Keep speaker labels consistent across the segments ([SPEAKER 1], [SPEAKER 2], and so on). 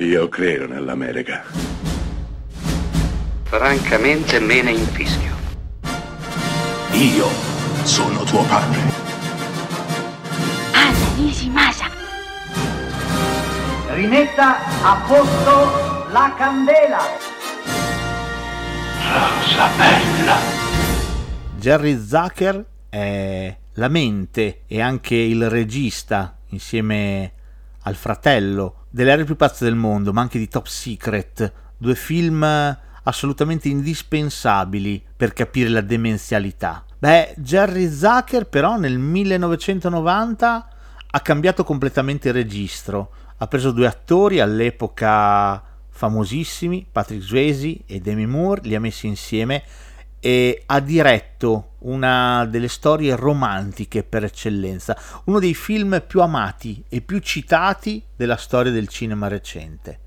[SPEAKER 1] Io credo nell'America.
[SPEAKER 2] Francamente me ne infischio.
[SPEAKER 3] Io sono tuo padre.
[SPEAKER 4] Anna Nishimasa.
[SPEAKER 5] Rimetta a posto la candela.
[SPEAKER 3] Rosa bella.
[SPEAKER 6] Jerry Zucker è la mente e anche il regista insieme al fratello delle aree più pazze del mondo, ma anche di Top Secret, due film assolutamente indispensabili per capire la demenzialità. Beh, Jerry Zucker però nel 1990 ha cambiato completamente il registro, ha preso due attori all'epoca famosissimi, Patrick Swayze e Demi Moore, li ha messi insieme e ha diretto una delle storie romantiche per eccellenza, uno dei film più amati e più citati della storia del cinema recente.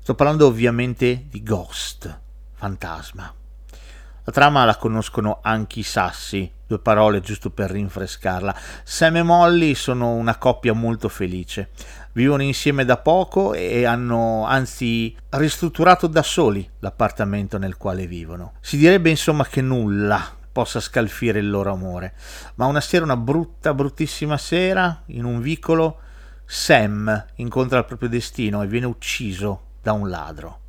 [SPEAKER 6] Sto parlando ovviamente di Ghost, Fantasma. La trama la conoscono anche i sassi, due parole giusto per rinfrescarla. Sam e Molly sono una coppia molto felice. Vivono insieme da poco e hanno anzi ristrutturato da soli l'appartamento nel quale vivono. Si direbbe insomma che nulla possa scalfire il loro amore, ma una sera, una brutta, bruttissima sera, in un vicolo, Sam incontra il proprio destino e viene ucciso da un ladro.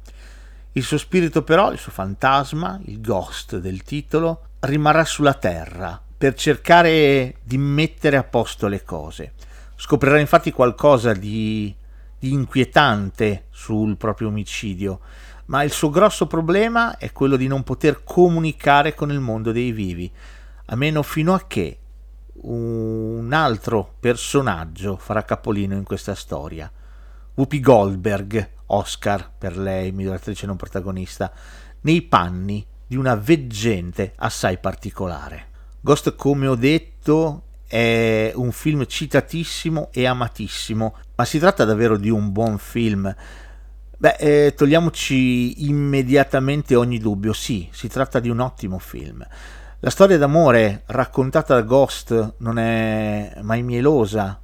[SPEAKER 6] Il suo spirito però, il suo fantasma, il ghost del titolo, rimarrà sulla terra per cercare di mettere a posto le cose. Scoprirà infatti qualcosa di, di inquietante sul proprio omicidio, ma il suo grosso problema è quello di non poter comunicare con il mondo dei vivi, a meno fino a che un altro personaggio farà capolino in questa storia. Whoopi Goldberg, Oscar per lei, miglior attrice non protagonista, nei panni di una veggente assai particolare. Ghost, come ho detto, è un film citatissimo e amatissimo, ma si tratta davvero di un buon film. Beh, eh, togliamoci immediatamente ogni dubbio, sì, si tratta di un ottimo film. La storia d'amore raccontata da Ghost non è mai mielosa,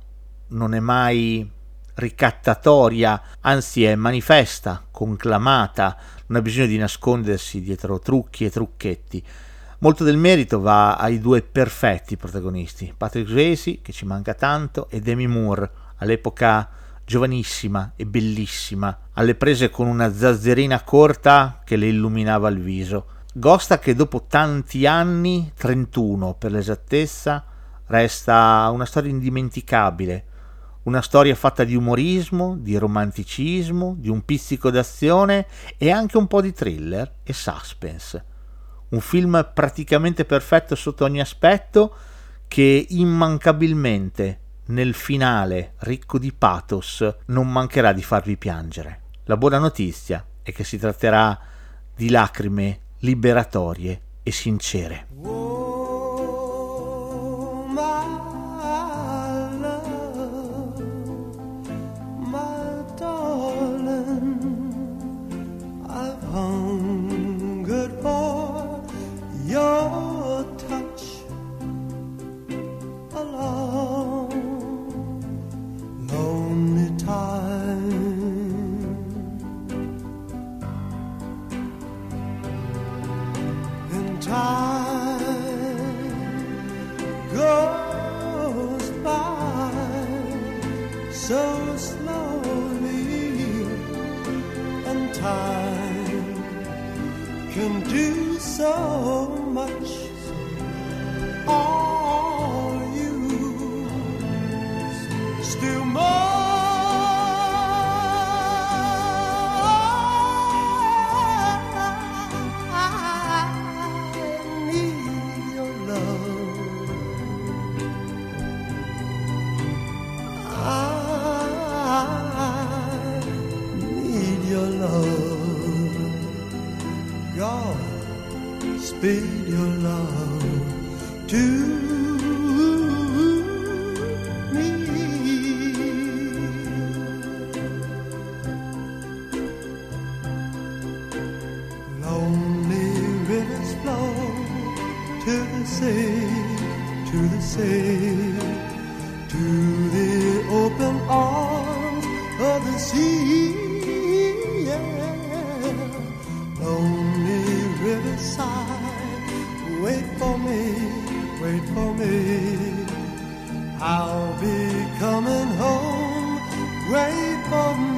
[SPEAKER 6] non è mai ricattatoria, anzi è manifesta, conclamata, non ha bisogno di nascondersi dietro trucchi e trucchetti. Molto del merito va ai due perfetti protagonisti, Patrick Swayze, che ci manca tanto, e Demi Moore, all'epoca giovanissima e bellissima, alle prese con una zazzerina corta che le illuminava il viso. Gosta che dopo tanti anni, 31 per l'esattezza, resta una storia indimenticabile, una storia fatta di umorismo, di romanticismo, di un pizzico d'azione e anche un po' di thriller e suspense. Un film praticamente perfetto sotto ogni aspetto che immancabilmente nel finale ricco di pathos non mancherà di farvi piangere. La buona notizia è che si tratterà di lacrime liberatorie e sincere. even do so.
[SPEAKER 7] God speed your love to me. Lonely rivers flow to the sea, to the sea, to the open arms. for me.